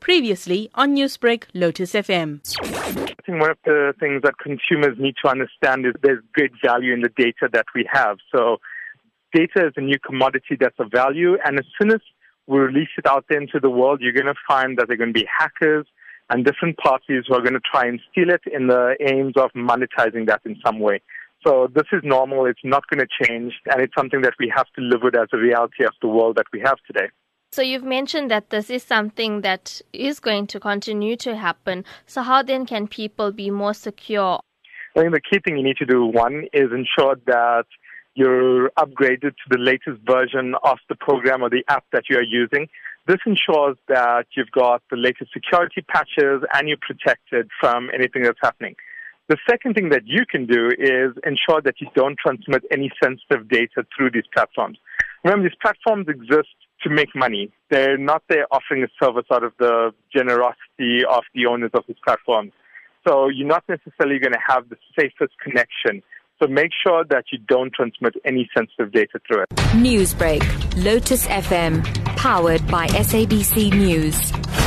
Previously on Newsbreak, Lotus FM. I think one of the things that consumers need to understand is there's great value in the data that we have. So data is a new commodity that's of value, and as soon as we release it out there into the world, you're going to find that there are going to be hackers and different parties who are going to try and steal it in the aims of monetizing that in some way. So this is normal. It's not going to change, and it's something that we have to live with as a reality of the world that we have today. So you've mentioned that this is something that is going to continue to happen. So how then can people be more secure? I think the key thing you need to do, one, is ensure that you're upgraded to the latest version of the program or the app that you are using. This ensures that you've got the latest security patches and you're protected from anything that's happening. The second thing that you can do is ensure that you don't transmit any sensitive data through these platforms. Remember, these platforms exist to make money. They're not there offering a service out of the generosity of the owners of these platforms. So you're not necessarily going to have the safest connection. So make sure that you don't transmit any sensitive data through it. Newsbreak, Lotus FM, powered by SABC News.